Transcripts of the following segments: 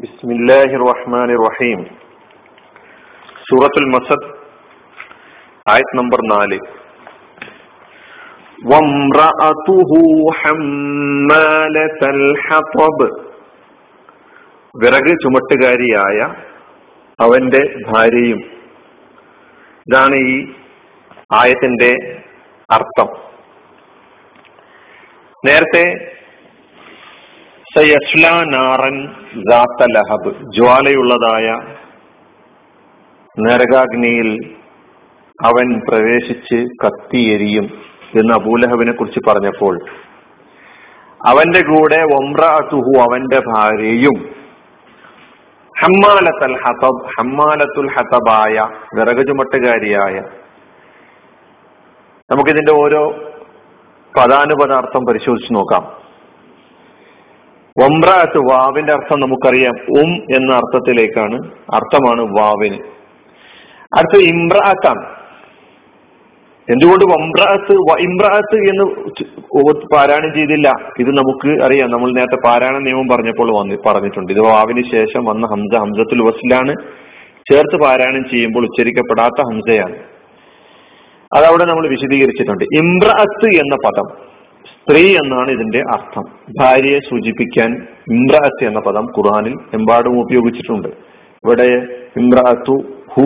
بسم الله الرحمن الرحيم സൂറത്തുൽ മസദ് ആയത് നമ്പർ നാല് وامرأته حمالة الحطب വിറക് ചുമട്ടുകാരിയായ അവന്റെ ഭാര്യയും ഇതാണ് ഈ ആയത്തിന്റെ അർത്ഥം നേരത്തെ സയസ്ല നാറൻ ലഹബ് ജ്വാലയുള്ളതായ നരകാഗ്നിയിൽ അവൻ പ്രവേശിച്ച് കത്തിയെരിയും എന്ന് അബൂലഹബിനെ കുറിച്ച് പറഞ്ഞപ്പോൾ അവന്റെ കൂടെ ഒമ്രാത്തുഹു അവന്റെ ഭാര്യയും ഹമ്മാലത്തൽ ഹതബ് ഹമ്മാലത്തുൽ ഹതബായ വിറക് ചുമട്ടുകാരിയായ നമുക്കിതിന്റെ ഓരോ പദാനുപദാർത്ഥം പരിശോധിച്ച് നോക്കാം. ഒമ്രാത്ത് വാവിന്റെ അർത്ഥം നമുക്കറിയാം ഉം എന്ന അർത്ഥത്തിലേക്കാണ് അർത്ഥമാണ് വാവിന്. അടുത്ത ഇമ്രാത്താണ് എന്തുകൊണ്ട് വംറാത്ത് ഇമ്രാത്ത് എന്ന് പാരായണം ചെയ്തില്ല? ഇത് നമുക്ക് അറിയാം. നമ്മൾ നേരത്തെ പാരായണ നിയമം പറഞ്ഞപ്പോൾ വന്ന് പറഞ്ഞിട്ടുണ്ട്. ഇത് വാവിന് ശേഷം വന്ന ഹംസ ഹംസത്തുൽ വസിലാണ് ചേർത്ത് പാരായണം ചെയ്യുമ്പോൾ ഉച്ചരിക്കപ്പെടാത്ത ഹംസയാണ്. അതവിടെ നമ്മൾ വിശദീകരിച്ചിട്ടുണ്ട്. ഇമ്രാത്ത് എന്ന പദം. സ്ത്രീ എന്നാണ് ഇതിന്റെ അർത്ഥം. ഭാര്യയെ സൂചിപ്പിക്കാൻ ഇമ്രാത്ത് എന്ന പദം ഖുർആാനിൽ എമ്പാടും ഉപയോഗിച്ചിട്ടുണ്ട്. ഇവിടെ ഇമ്രാത്തു ഹു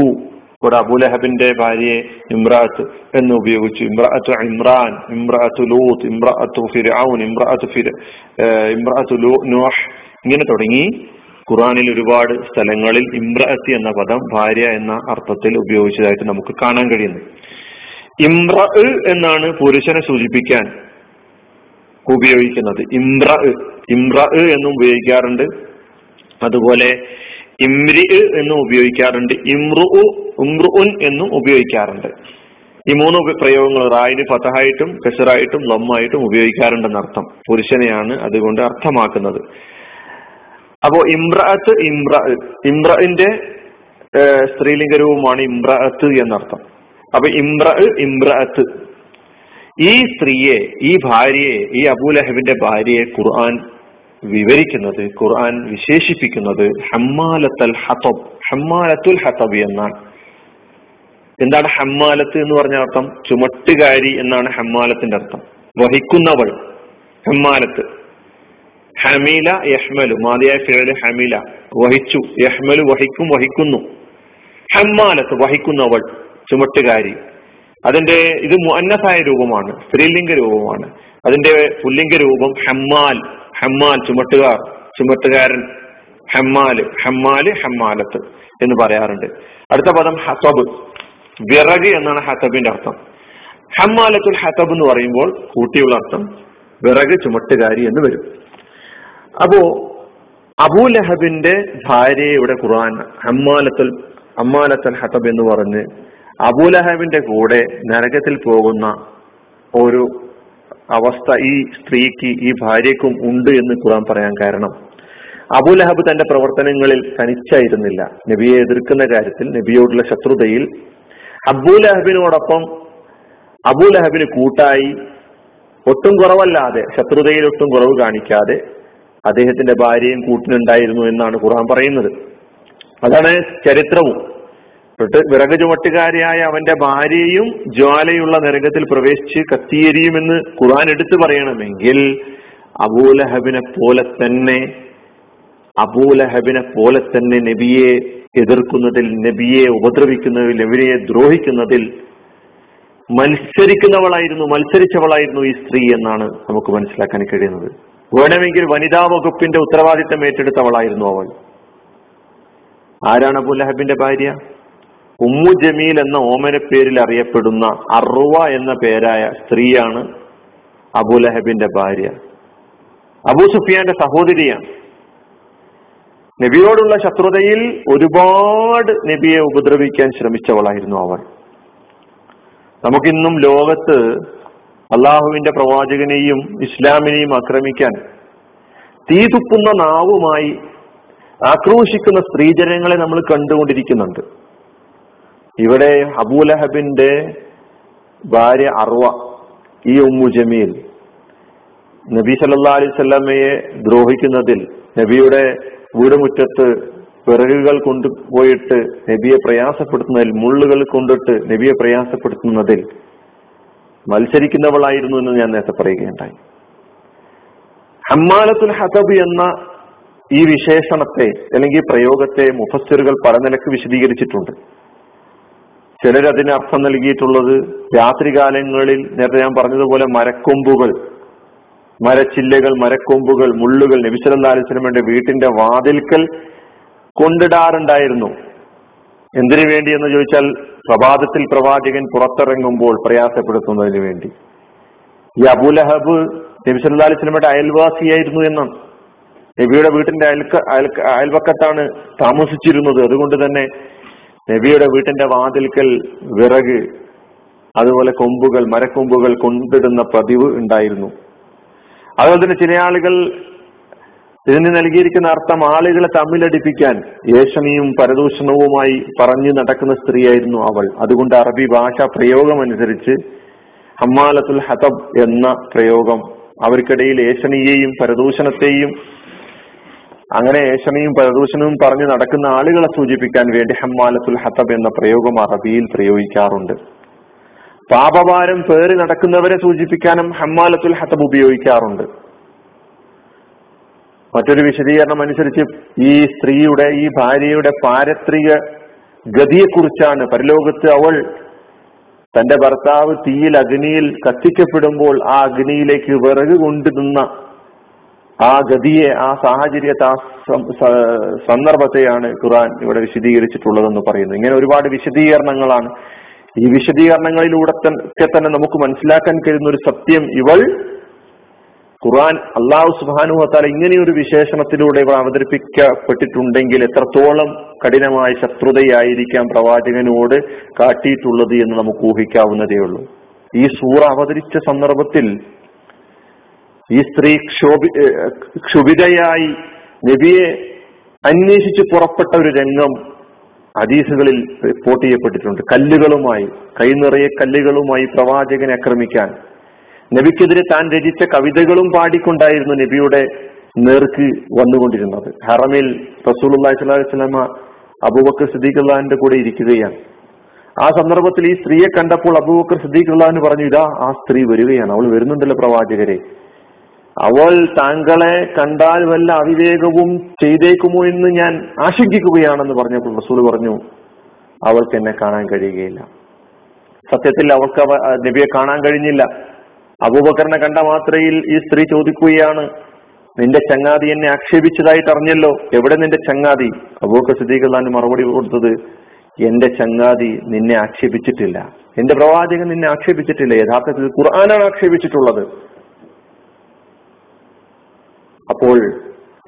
ഇവിടെ അബുലഹബിന്റെ ഭാര്യയെ ഇമ്രാത്ത് എന്ന് ഉപയോഗിച്ചു. ഇമ്രാത്തു ഇമ്രാൻ ഇമ്രാത്തു ലൂത്ത് ഇമ്രാത്തു ഫിർഔൻ ഇമ്രാത്തു ഫിർ ഇമ്രാത്തു ലൂ നോഷ് ഇങ്ങനെ തുടങ്ങി. ഖുറാനിൽ ഒരുപാട് സ്ഥലങ്ങളിൽ ഇമ്രാത്തി എന്ന പദം ഭാര്യ എന്ന അർത്ഥത്തിൽ ഉപയോഗിച്ചതായിട്ട് നമുക്ക് കാണാൻ കഴിയുന്നു. ഇമ്ര എന്നാണ് പുരുഷനെ സൂചിപ്പിക്കാൻ ഉപയോഗിക്കുന്നത്. ഇമ്ര ഇമ്ര എന്നും ഉപയോഗിക്കാറുണ്ട്. അതുപോലെ ഇമ്രി എന്നും ഉപയോഗിക്കാറുണ്ട്. ഇമ്രു ഉമ്രുഉൻ എന്നും ഉപയോഗിക്കാറുണ്ട്. ഈ മൂന്ന് പ്രയോഗങ്ങൾ റായിന് ഫതഹായിട്ടും കസറായിട്ടും ലമ്മായിട്ടും ഉപയോഗിക്കാറുണ്ടെന്ന് അർത്ഥം. പുരുഷനെയാണ് അതുകൊണ്ട് അർത്ഥമാക്കുന്നത്. അപ്പോ ഇമ്രഅത്ത് ഇമ്ര ഇമ്രഇന്റെ സ്ത്രീലിംഗ രൂപമാണ് ഇമ്രഅത്ത് എന്നർത്ഥം. അപ്പൊ ഇമ്ര ഇമ്രഅത്ത്. ഈ സ്ത്രീയെ ഈ ഭാര്യയെ ഈ അബൂലഹബിന്റെ ഭാര്യയെ ഖുർആൻ വിവരിക്കുന്നത് ഖുർആൻ വിശേഷിപ്പിക്കുന്നത് ഹമ്മാലത്തൽ ഹത്തബ് ഹമ്മാലത്തുൽ ഹത്തബ് എന്നാണ്. എന്താണ് ഹമ്മാലത്ത് എന്ന് പറഞ്ഞ അർത്ഥം? ചുമട്ടുകാരി എന്നാണ് ഹമ്മാലത്തിന്റെ അർത്ഥം. വഹിക്കുന്നവൾ ഹമ്മാലത്ത്. ഹമീല യഹ്മലു മാതിയായ ഫിഴൽ ഹമീല. വഹിച്ചു യഹ്മലു വഹിക്കും വഹിക്കുന്നു. ഹമ്മാലത്ത് വഹിക്കുന്നവൾ ചുമട്ടുകാരി. അതിന്റെ ഇത് മുഅന്നസായ രൂപമാണ് സ്ത്രീലിംഗ രൂപമാണ്. അതിന്റെ പുല്ലിംഗ രൂപം ഹമ്മാൽ ഹമ്മാൽ ചുമട്ടുകാർ ചുമട്ടുകാരൻ ഹമ്മാൽ ഹമ്മാൽ ഹമ്മാലത്ത് എന്ന് പറയാറുണ്ട്. അടുത്ത പദം ഹസബ് വിറക് എന്നാണ് ഹസബിന്റെ അർത്ഥം. ഹമ്മാലത്തുൽ ഹസബ് എന്ന് പറയുമ്പോൾ കൂട്ടിയുള്ള അർത്ഥം വിറക് ചുമട്ടുകാരി എന്ന് വരും. അപ്പോ അബൂലഹബിന്റെ ഭാര്യയെ ഭാര്യയുടെ ഖുർആൻ ഹമ്മാലത്തുൽ അമ്മാലത്തുൽ ഹസബ് എന്ന് പറഞ്ഞ് അബൂലഹബിന്റെ കൂടെ നരകത്തിൽ പോകുന്ന ഒരു അവസ്ഥ ഈ സ്ത്രീക്ക് ഈ ഭാര്യക്കും ഉണ്ട് എന്ന് ഖുറാൻ പറയാൻ കാരണം. അബൂലഹബ് തന്റെ പ്രവർത്തനങ്ങളിൽ തനിച്ചായിരുന്നില്ല. നബിയെ എതിർക്കുന്ന കാര്യത്തിൽ നബിയോടുള്ള ശത്രുതയിൽ അബൂലഹബിനോടൊപ്പം അബൂലഹബിന് കൂട്ടായി ഒട്ടും കുറവല്ലാതെ ശത്രുതയിൽ ഒട്ടും കുറവ് കാണിക്കാതെ അദ്ദേഹത്തിന്റെ ഭാര്യയും കൂട്ടിനുണ്ടായിരുന്നു എന്നാണ് ഖുർആൻ പറയുന്നത്. അതാണ് ചരിത്രവും. തൊട്ട് വിറക് ചുമട്ടുകാരിയായ അവന്റെ ഭാര്യയും ജ്വാലയുള്ള നരകത്തിൽ പ്രവേശിച്ച് കത്തിയെരിയുമെന്ന് ഖുർആൻ എടുത്തു പറയണമെങ്കിൽ അബൂലഹബിനെ പോലെ തന്നെ അബൂലഹബിനെ പോലെ തന്നെ നബിയെ എതിർക്കുന്നതിൽ നബിയെ ഉപദ്രവിക്കുന്നതിൽ നബിയെ ദ്രോഹിക്കുന്നതിൽ മത്സരിക്കുന്നവളായിരുന്നു മത്സരിച്ചവളായിരുന്നു ഈ സ്ത്രീ എന്നാണ് നമുക്ക് മനസ്സിലാക്കാൻ കഴിയുന്നത്. വേണമെങ്കിൽ വനിതാ വകുപ്പിന്റെ ഉത്തരവാദിത്തം ഏറ്റെടുത്തവളായിരുന്നു അവൾ. ആരാണ് അബുലഹബിന്റെ ഭാര്യ? ഉമ്മു ജമീൽ എന്ന ഓമന പേരിൽ അറിയപ്പെടുന്ന അറുവ എന്ന പേരായ സ്ത്രീയാണ് അബുലഹബിന്റെ ഭാര്യ. അബൂ സുഫിയാന്റെ സഹോദരിയാണ്. നബിയോടുള്ള ശത്രുതയിൽ ഒരുപാട് നബിയെ ഉപദ്രവിക്കാൻ ശ്രമിച്ചവളായിരുന്നു അവൾ നമുക്കിന്നും ലോകത്ത് അള്ളാഹുവിന്റെ പ്രവാചകനെയും ഇസ്ലാമിനെയും ആക്രമിക്കാൻ തീ തുപ്പുന്ന നാവുമായി ആക്രോശിക്കുന്ന സ്ത്രീജനങ്ങളെ നമ്മൾ കണ്ടുകൊണ്ടിരിക്കുന്നുണ്ട്. ഇവിടെ അബൂലഹബിന്റെ ഭാര്യ അർവ ഈ ഉമ്മു ജമീൽ നബി സല്ലാ അലൈഹി സ്വലാമയെ ദ്രോഹിക്കുന്നതിൽ നബിയുടെ വീടുമുറ്റത്ത് വിറകുകൾ കൊണ്ടുപോയിട്ട് നബിയെ പ്രയാസപ്പെടുത്തുന്നതിൽ മുള്ളുകൾ കൊണ്ടിട്ട് നബിയെ പ്രയാസപ്പെടുത്തുന്നതിൽ മത്സരിക്കുന്നവളായിരുന്നു എന്ന് ഞാൻ നേരത്തെ പറയുകയുണ്ടായി. ഹമ്മാലത്തുൽ ഹതബ് എന്ന ഈ വിശേഷണത്തെ അല്ലെങ്കിൽ പ്രയോഗത്തെ മുഫസ്സിറുകൾ പല നിലയ്ക്ക് വിശദീകരിച്ചിട്ടുണ്ട്. ചിലർ അതിന് അർത്ഥം നൽകിയിട്ടുള്ളത് രാത്രികാലങ്ങളിൽ നേരത്തെ ഞാൻ പറഞ്ഞതുപോലെ മരക്കൊമ്പുകൾ മരച്ചില്ലകൾ മരക്കൊമ്പുകൾ മുള്ളുകൾ നബിസല്ലാ അലിസ്ലമിന്റെ വീട്ടിന്റെ വാതിൽക്കൽ കൊണ്ടിടാറുണ്ടായിരുന്നു. എന്തിനു വേണ്ടി എന്ന് ചോദിച്ചാൽ പ്രഭാതത്തിൽ പ്രവാചകൻ പുറത്തിറങ്ങുമ്പോൾ പ്രയാസപ്പെടുത്തുന്നതിന് വേണ്ടി. ഈ അബുലഹബ് നബി സല്ലാ അയൽവാസിയായിരുന്നു എന്നാണ് നബിയുടെ വീട്ടിന്റെ അയൽക്ക അയൽവക്കത്താണ് താമസിച്ചിരുന്നത്. അതുകൊണ്ട് തന്നെ നബിയുടെ വീട്ടിന്റെ വാതിൽക്കൽ വിറക് അതുപോലെ കൊമ്പുകൾ മരക്കൊമ്പുകൾ കൊണ്ടിടുന്ന പതിവ് ഉണ്ടായിരുന്നു. അതുപോലെ തന്നെ ചില ആളുകൾ ഇതിന് നൽകിയിരിക്കുന്ന അർത്ഥം ആളുകളെ തമ്മിലടിപ്പിക്കാൻ ഏഷണിയും പരദൂഷണവുമായി പറഞ്ഞു നടക്കുന്ന സ്ത്രീയായിരുന്നു അവൾ. അതുകൊണ്ട് അറബി ഭാഷ പ്രയോഗം അനുസരിച്ച് ഹമ്മാലത്തുൽ ഹതബ് എന്ന പ്രയോഗം അവർക്കിടയിൽ ഏഷണിയെയും പരദൂഷണത്തെയും അങ്ങനെ ഏഷണിയും പരദൂഷണവും പറഞ്ഞ് നടക്കുന്ന ആളുകളെ സൂചിപ്പിക്കാൻ വേണ്ടി ഹമ്മാലത്തുൽ ഹത്തബ് എന്ന പ്രയോഗം അറബിയിൽ പ്രയോഗിക്കാറുണ്ട്. പാപഭാരം പേറി നടക്കുന്നവരെ സൂചിപ്പിക്കാനും ഹമ്മാലത്തുൽ ഹത്തബ് ഉപയോഗിക്കാറുണ്ട്. മറ്റൊരു വിശദീകരണം അനുസരിച്ച് ഈ സ്ത്രീയുടെ ഈ ഭാര്യയുടെ പാരത്രിക ഗതിയെക്കുറിച്ചാണ്. പരലോകത്ത് അവൾ തന്റെ ഭർത്താവ് തീയിൽ അഗ്നിയിൽ കത്തിക്കപ്പെടുമ്പോൾ ആ അഗ്നിയിലേക്ക് വിറക് കൊണ്ടുനിന്ന ആ ഗതിയെ ആ സാഹചര്യത്തെ ആ സന്ദർഭത്തെയാണ് ഖുർആൻ ഇവിടെ വിശദീകരിച്ചിട്ടുള്ളതെന്ന് പറയുന്നത്. ഇങ്ങനെ ഒരുപാട് വിശദീകരണങ്ങളാണ്. ഈ വിശദീകരണങ്ങളിലൂടെ തന്നെ നമുക്ക് മനസ്സിലാക്കാൻ കഴിയുന്ന ഒരു സത്യം ഇവൾ ഖുർആൻ അള്ളാഹു സുബാനു താല ഇങ്ങനെയൊരു വിശേഷണത്തിലൂടെ ഇവ അവതരിപ്പിക്കപ്പെട്ടിട്ടുണ്ടെങ്കിൽ എത്രത്തോളം കഠിനമായ ശത്രുതയായിരിക്കാം പ്രവാചകനോട് കാട്ടിയിട്ടുള്ളത് എന്ന് നമുക്ക് ഊഹിക്കാവുന്നതേ ഉള്ളൂ ഈ സൂറ അവതരിച്ച സന്ദർഭത്തിൽ ഈ സ്ത്രീ ക്ഷോഭി ക്ഷുഭിതയായി നബിയെ അന്വേഷിച്ച് പുറപ്പെട്ട ഒരു രംഗം ഹദീസുകളിൽ റിപ്പോർട്ട് ചെയ്യപ്പെട്ടിട്ടുണ്ട്. കല്ലുകളുമായി കൈ നിറയെ കല്ലുകളുമായി പ്രവാചകനെ ആക്രമിക്കാൻ. നബിക്കെതിരെ താൻ രചിച്ച കവിതകളും പാടിക്കൊണ്ടായിരുന്നു നബിയുടെ നേർക്ക് വന്നുകൊണ്ടിരുന്നത്. ഹറമിൽ റസൂൽ അള്ളാഹി അബൂബക്കർ സിദ്ദീഖ് കൂടെ ഇരിക്കുകയാണ്. ആ സന്ദർഭത്തിൽ ഈ സ്ത്രീയെ കണ്ടപ്പോൾ അബൂബക്കർ സിദ്ദീഖ് പറഞ്ഞു ഇതാ ആ സ്ത്രീ വരികയാണ്. അവൾ വരുന്നുണ്ടല്ലോ പ്രവാചകരെ. അവൾ താങ്കളെ കണ്ടാൽ വല്ല അവിവേകവും ചെയ്തേക്കുമോ എന്ന് ഞാൻ ആശങ്കിക്കുകയാണെന്ന് പറഞ്ഞപ്പോൾ റസൂൽ പറഞ്ഞു അവൾക്ക് എന്നെ കാണാൻ കഴിയുകയില്ല. സത്യത്തിൽ അവൾക്ക് നബിയെ കാണാൻ കഴിഞ്ഞില്ല. അബൂബക്കറിനെ കണ്ട മാത്രയിൽ ഈ സ്ത്രീ ചോദിക്കുകയാണ് നിന്റെ ചങ്ങാതി എന്നെ ആക്ഷേപിച്ചതായിട്ട് അറിഞ്ഞല്ലോ. എവിടെ നിന്റെ ചങ്ങാതി? അബൂബക്കർ സിദ്ദീഖ് മറുപടി കൊടുത്തത് എന്റെ ചങ്ങാതി നിന്നെ ആക്ഷേപിച്ചിട്ടില്ല. എന്റെ പ്രവാചകൻ നിന്നെ ആക്ഷേപിച്ചിട്ടില്ല. യഥാർത്ഥത്തിൽ ഖുർആനാണ് ആക്ഷേപിച്ചിട്ടുള്ളത്. അപ്പോൾ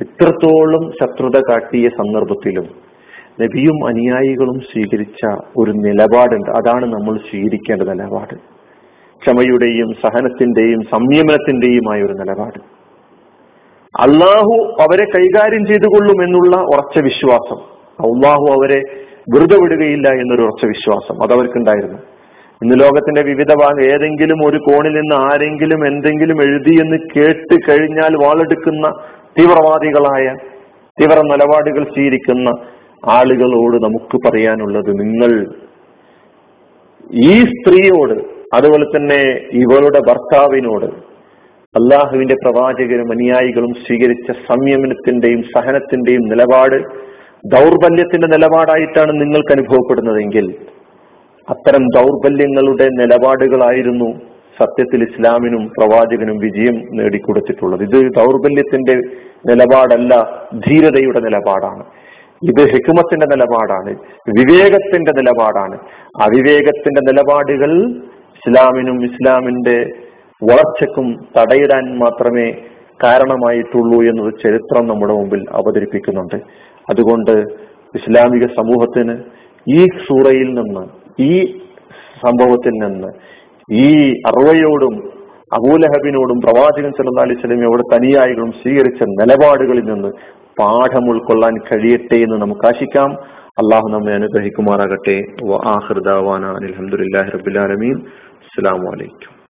ഇത്രത്തോളം ശത്രുത കാട്ടിയ സന്ദർഭത്തിലും നബിയും അനുയായികളും സ്വീകരിച്ച ഒരു നിലപാടുണ്ട്. അതാണ് നമ്മൾ സ്വീകരിക്കേണ്ട നിലപാട്. ക്ഷമയുടെയും സഹനത്തിന്റെയും സംയമനത്തിന്റെയുമായ ഒരു നിലപാട്. അള്ളാഹു അവരെ കൈകാര്യം ചെയ്തുകൊള്ളും എന്നുള്ള ഉറച്ച വിശ്വാസം. അള്ളാഹു അവരെ വെറുതെ വിടുകയില്ല എന്നൊരു ഉറച്ച വിശ്വാസം അതവർക്കുണ്ടായിരുന്നു. ഇന്ന് ലോകത്തിന്റെ വിവിധ ഏതെങ്കിലും ഒരു കോണിൽ നിന്ന് ആരെങ്കിലും എന്തെങ്കിലും എഴുതി എന്ന് കേട്ട് കഴിഞ്ഞാൽ വാളെടുക്കുന്ന തീവ്രവാദികളായ തീവ്ര നിലപാടുകൾ സ്വീകരിക്കുന്ന ആളുകളോട് നമുക്ക് പറയാനുള്ളത് നിങ്ങൾ ഈ സ്ത്രീയോട് അതുപോലെ തന്നെ ഇവളുടെ ഭർത്താവിനോട് അള്ളാഹുവിന്റെ പ്രവാചകരും അനുയായികളും സ്വീകരിച്ച സംയമനത്തിന്റെയും സഹനത്തിന്റെയും നിലപാട് ദൗർബല്യത്തിന്റെ നിലപാടായിട്ടാണ് നിങ്ങൾക്ക് അനുഭവപ്പെടുന്നതെങ്കിൽ അത്തരം ദൗർബല്യങ്ങളുടെ നിലപാടുകളായിരുന്നു സത്യത്തിൽ ഇസ്ലാമിനും പ്രവാചകനും വിജയം നേടിക്കൊടുത്തിട്ടുള്ളത്. ഇത് ദൗർബല്യത്തിന്റെ നിലപാടല്ല ധീരതയുടെ നിലപാടാണ്. ഇത് ഹിക്കുമത്തിന്റെ നിലപാടാണ് വിവേകത്തിന്റെ നിലപാടാണ്. അവിവേകത്തിന്റെ നിലപാടുകൾ ഇസ്ലാമിനും ഇസ്ലാമിന്റെ വളർച്ചക്കും തടയിടാൻ മാത്രമേ കാരണമായിട്ടുള്ളൂ എന്നത് ചരിത്രം നമ്മുടെ മുമ്പിൽ അവതരിപ്പിക്കുന്നുണ്ട്. അതുകൊണ്ട് ഇസ്ലാമിക സമൂഹത്തിന് ഈ സൂറയിൽ നിന്ന് ഈ സംഭവത്തിൽ നിന്ന് ഈ അറുവയോടും അബൂലഹബിനോടും പ്രവാചകൻ സല്ലാ അലൈഹി സ്വലമിയോട് തനിയായികളും സ്വീകരിച്ച നിലപാടുകളിൽ നിന്ന് പാഠം ഉൾക്കൊള്ളാൻ കഴിയട്ടെ എന്ന് നമുക്ക് ആശിക്കാം. അള്ളാഹു നമ്മെ അനുഗ്രഹിക്കുമാറാകട്ടെ. അലഹമുല്ലാ റബുലാലമീൻ അസ്സാം വലൈക്കും